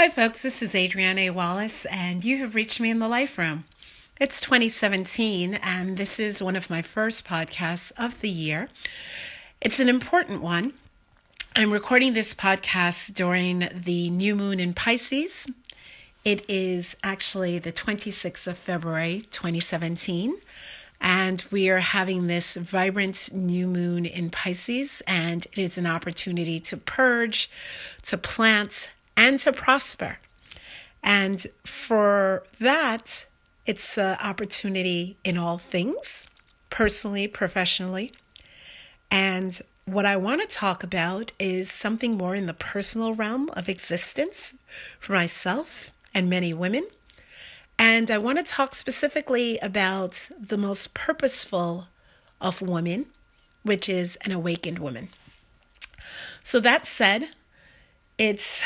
Hi, folks. This is Adrienne A. Wallace, and you have reached me in the Life Room. It's 2017, and this is one of my first podcasts of the year. It's an important one. I'm recording this podcast during the new moon in Pisces. It is actually the 26th of February, 2017. And we are having this vibrant new moon in Pisces, and it is an opportunity to purge, to plant, and to prosper. And for that, it's an opportunity in all things, personally, professionally. And what I want to talk about is something more in the personal realm of existence for myself and many women. And I want to talk specifically about the most purposeful of women, which is an awakened woman. So, that said, it's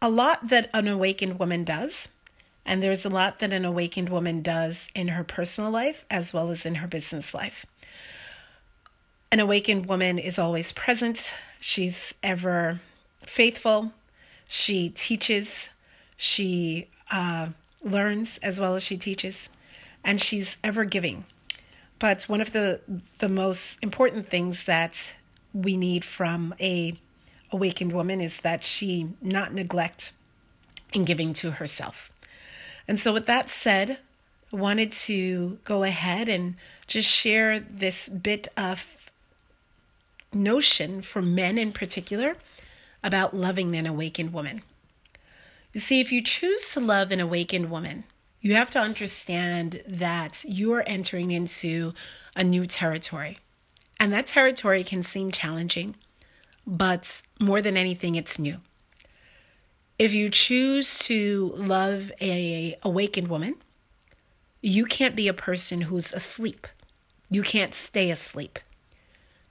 a lot that an awakened woman does. And there's a lot that an awakened woman does in her personal life as well as in her business life. An awakened woman is always present, she's ever faithful, she teaches, she uh, learns as well as she teaches, and she's ever giving. But one of the the most important things that we need from a awakened woman is that she not neglect in giving to herself. And so with that said, I wanted to go ahead and just share this bit of notion for men in particular about loving an awakened woman. You see, if you choose to love an awakened woman, you have to understand that you are entering into a new territory. And that territory can seem challenging, but more than anything, it's new. If you choose to love a awakened woman, you can't be a person who's asleep. You can't stay asleep.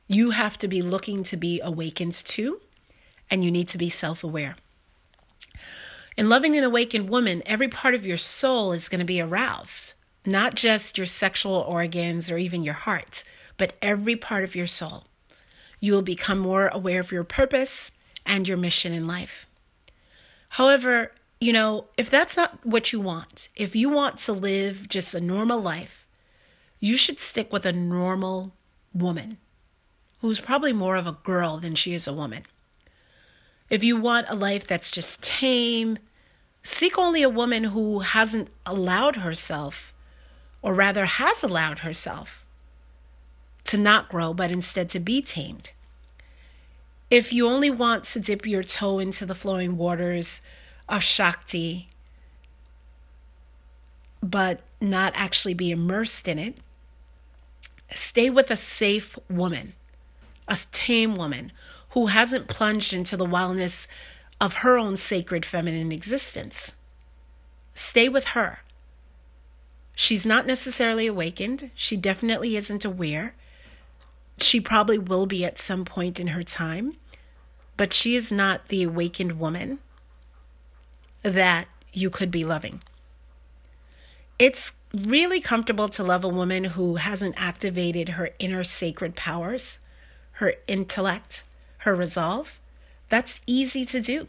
You have to be looking to be awakened too, and you need to be self aware. In loving an awakened woman, every part of your soul is going to be aroused, not just your sexual organs or even your heart, but every part of your soul. You will become more aware of your purpose and your mission in life. However, you know, if that's not what you want, if you want to live just a normal life, you should stick with a normal woman who's probably more of a girl than she is a woman. If you want a life that's just tame, seek only a woman who hasn't allowed herself, or rather has allowed herself, to not grow, but instead to be tamed. If you only want to dip your toe into the flowing waters of Shakti, but not actually be immersed in it, stay with a safe woman, a tame woman who hasn't plunged into the wildness of her own sacred feminine existence. Stay with her. She's not necessarily awakened. She definitely isn't aware. She probably will be at some point in her time, but she is not the awakened woman that you could be loving. It's really comfortable to love a woman who hasn't activated her inner sacred powers, her intellect, her resolve, that's easy to do.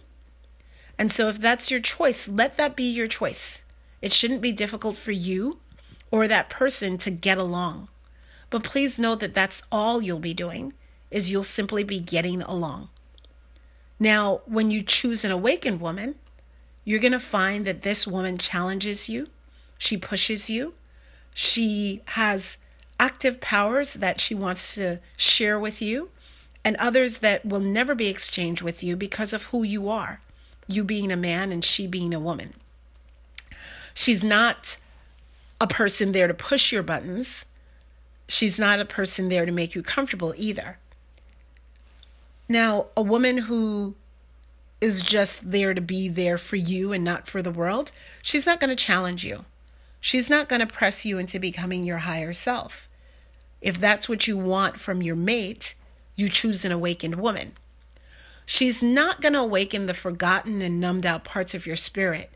And so, if that's your choice, let that be your choice. It shouldn't be difficult for you or that person to get along. But please know that that's all you'll be doing is you'll simply be getting along. Now, when you choose an awakened woman, you're going to find that this woman challenges you, she pushes you, she has active powers that she wants to share with you, and others that will never be exchanged with you because of who you are, you being a man and she being a woman. She's not a person there to push your buttons. She's not a person there to make you comfortable either. Now, a woman who is just there to be there for you and not for the world, she's not going to challenge you. She's not going to press you into becoming your higher self. If that's what you want from your mate, you choose an awakened woman. She's not going to awaken the forgotten and numbed out parts of your spirit.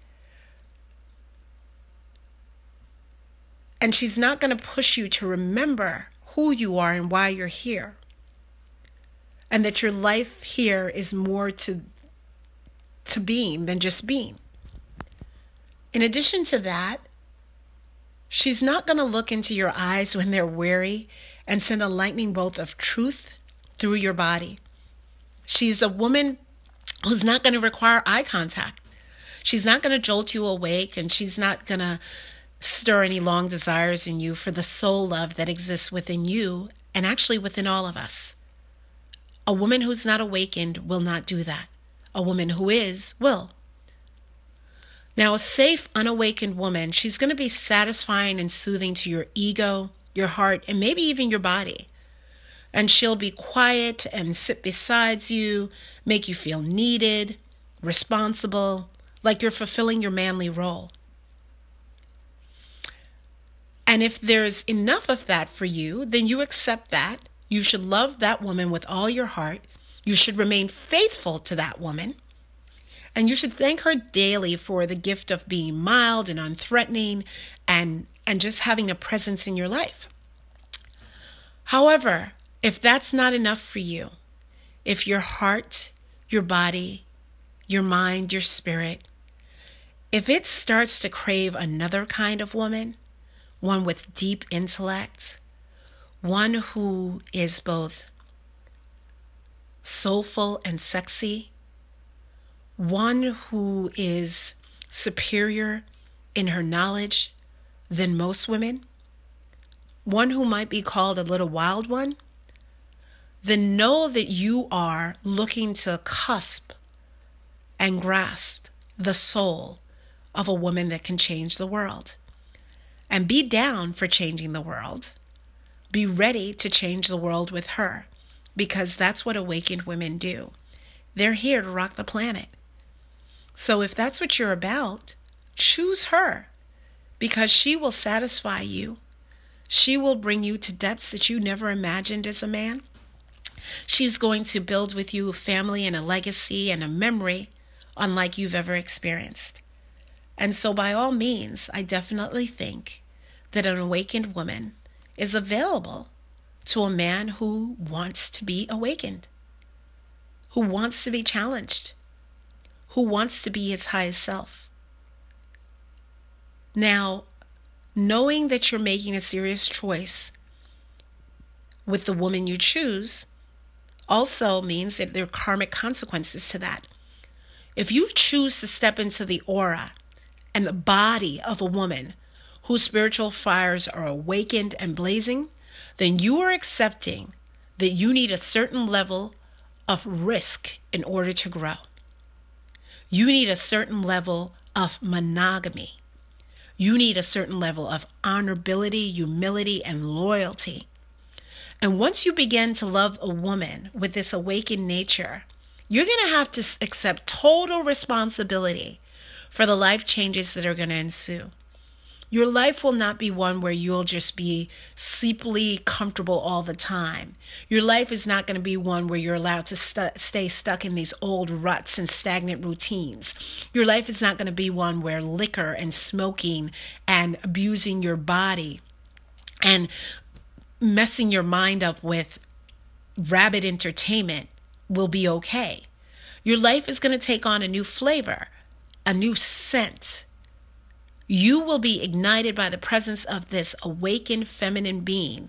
And she's not going to push you to remember who you are and why you're here. And that your life here is more to to being than just being. In addition to that, she's not going to look into your eyes when they're weary and send a lightning bolt of truth through your body. She's a woman who's not going to require eye contact. She's not going to jolt you awake and she's not going to stir any long desires in you for the soul love that exists within you and actually within all of us. A woman who's not awakened will not do that. A woman who is will. Now, a safe, unawakened woman, she's going to be satisfying and soothing to your ego, your heart, and maybe even your body. And she'll be quiet and sit beside you, make you feel needed, responsible, like you're fulfilling your manly role. And if there's enough of that for you, then you accept that. You should love that woman with all your heart. You should remain faithful to that woman. And you should thank her daily for the gift of being mild and unthreatening and, and just having a presence in your life. However, if that's not enough for you, if your heart, your body, your mind, your spirit, if it starts to crave another kind of woman, one with deep intellect, one who is both soulful and sexy, one who is superior in her knowledge than most women, one who might be called a little wild one, then know that you are looking to cusp and grasp the soul of a woman that can change the world. And be down for changing the world. Be ready to change the world with her because that's what awakened women do. They're here to rock the planet. So if that's what you're about, choose her because she will satisfy you. She will bring you to depths that you never imagined as a man. She's going to build with you a family and a legacy and a memory unlike you've ever experienced. And so, by all means, I definitely think that an awakened woman is available to a man who wants to be awakened, who wants to be challenged, who wants to be its highest self. Now, knowing that you're making a serious choice with the woman you choose also means that there are karmic consequences to that. If you choose to step into the aura and the body of a woman whose spiritual fires are awakened and blazing, then you are accepting that you need a certain level of risk in order to grow. You need a certain level of monogamy. You need a certain level of honorability, humility, and loyalty. And once you begin to love a woman with this awakened nature, you're going to have to accept total responsibility for the life changes that are going to ensue. Your life will not be one where you'll just be sleepily comfortable all the time. Your life is not going to be one where you're allowed to st- stay stuck in these old ruts and stagnant routines. Your life is not going to be one where liquor and smoking and abusing your body and messing your mind up with rabid entertainment will be okay. Your life is going to take on a new flavor, a new scent you will be ignited by the presence of this awakened feminine being,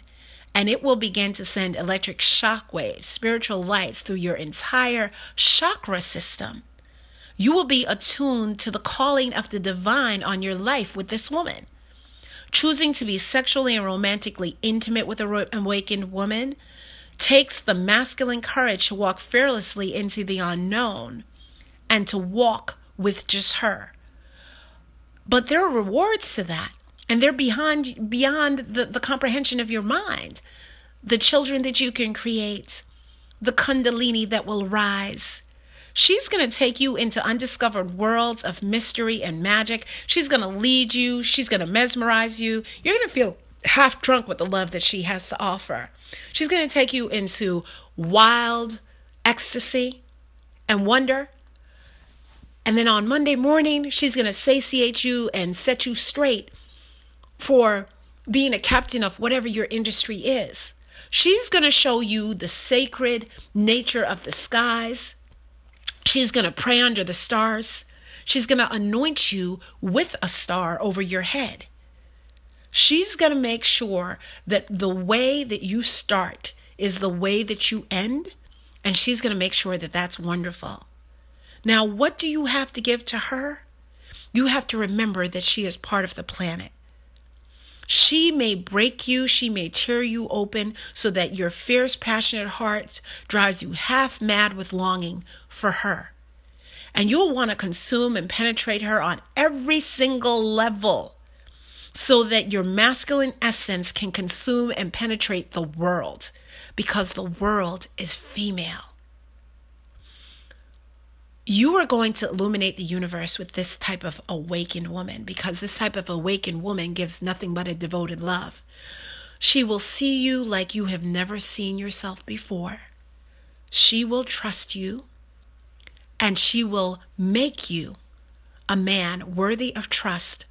and it will begin to send electric shock waves, spiritual lights through your entire chakra system. You will be attuned to the calling of the divine on your life with this woman. Choosing to be sexually and romantically intimate with an awakened woman takes the masculine courage to walk fearlessly into the unknown and to walk with just her. But there are rewards to that. And they're beyond beyond the, the comprehension of your mind. The children that you can create, the kundalini that will rise. She's going to take you into undiscovered worlds of mystery and magic. She's going to lead you. She's going to mesmerize you. You're going to feel half drunk with the love that she has to offer. She's going to take you into wild ecstasy and wonder and then on Monday morning, she's going to satiate you and set you straight for being a captain of whatever your industry is. She's going to show you the sacred nature of the skies She's going to pray under the stars. She's going to anoint you with a star over your head. She's going to make sure that the way that you start is the way that you end. And she's going to make sure that that's wonderful. Now, what do you have to give to her? You have to remember that she is part of the planet. She may break you, she may tear you open so that your fierce, passionate heart drives you half mad with longing for her. And you'll want to consume and penetrate her on every single level so that your masculine essence can consume and penetrate the world because the world is female. You are going to illuminate the universe with this type of awakened woman because this type of awakened woman gives nothing but a devoted love. She will see you like you have never seen yourself before. She will trust you and she will make you a man worthy of trust.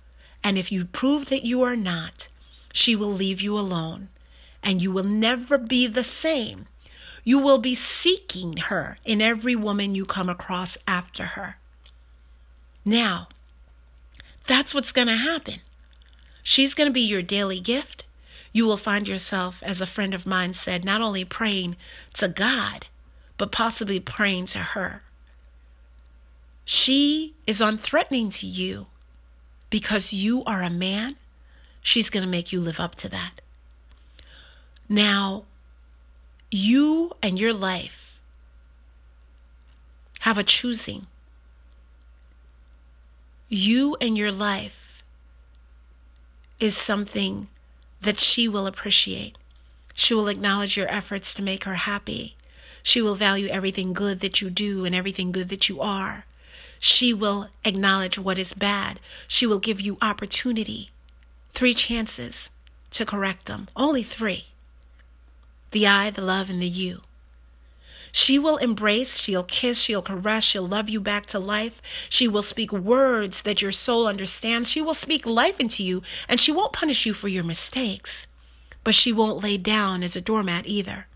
And if you prove that you are not, she will leave you alone and you will never be the same. You will be seeking her in every woman you come across after her. Now, that's what's going to happen. She's going to be your daily gift. You will find yourself, as a friend of mine said, not only praying to God, but possibly praying to her. She is unthreatening to you because you are a man. She's going to make you live up to that. Now, you and your life have a choosing. You and your life is something that she will appreciate. She will acknowledge your efforts to make her happy. She will value everything good that you do and everything good that you are. She will acknowledge what is bad. She will give you opportunity, three chances to correct them. Only three the I, the love, and the you. She will embrace, she'll kiss, she'll caress, she'll love you back to life. She will speak words that your soul understands. She will speak life into you, and she won't punish you for your mistakes. But she won't lay down as a doormat either.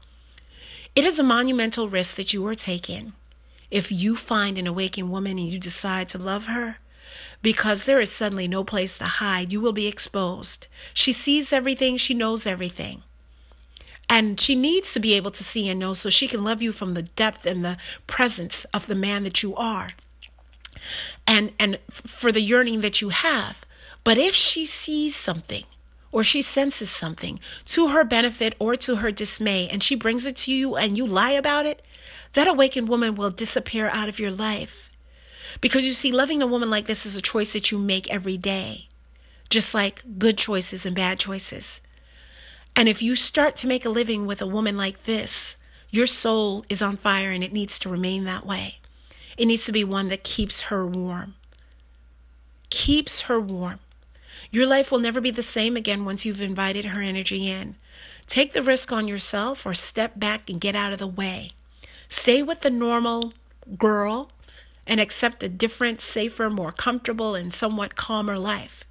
It is a monumental risk that you are taking if you find an awakened woman and you decide to love her. Because there is suddenly no place to hide, you will be exposed. She sees everything, she knows everything. And she needs to be able to see and know so she can love you from the depth and the presence of the man that you are. And and for the yearning that you have. But if she sees something or she senses something to her benefit or to her dismay and she brings it to you and you lie about it, that awakened woman will disappear out of your life. Because you see, loving a woman like this is a choice that you make every day, just like good choices and bad choices. And if you start to make a living with a woman like this, your soul is on fire and it needs to remain that way. It needs to be one that keeps her warm. Keeps her warm. Your life will never be the same again once you've invited her energy in. Take the risk on yourself or step back and get out of the way. Stay with the normal girl and accept a different, safer, more comfortable, and somewhat calmer life.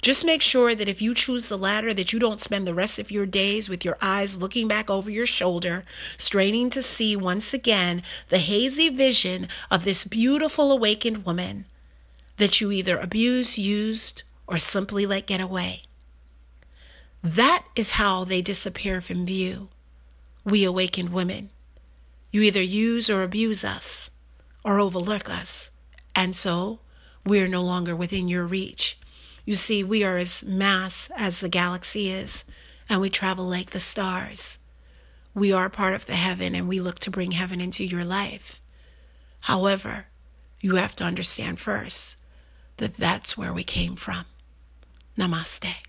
Just make sure that if you choose the latter, that you don't spend the rest of your days with your eyes looking back over your shoulder, straining to see once again the hazy vision of this beautiful awakened woman that you either abused, used, or simply let get away. That is how they disappear from view, we awakened women. You either use or abuse us, or overlook us, and so we are no longer within your reach. You see, we are as mass as the galaxy is, and we travel like the stars. We are part of the heaven, and we look to bring heaven into your life. However, you have to understand first that that's where we came from. Namaste.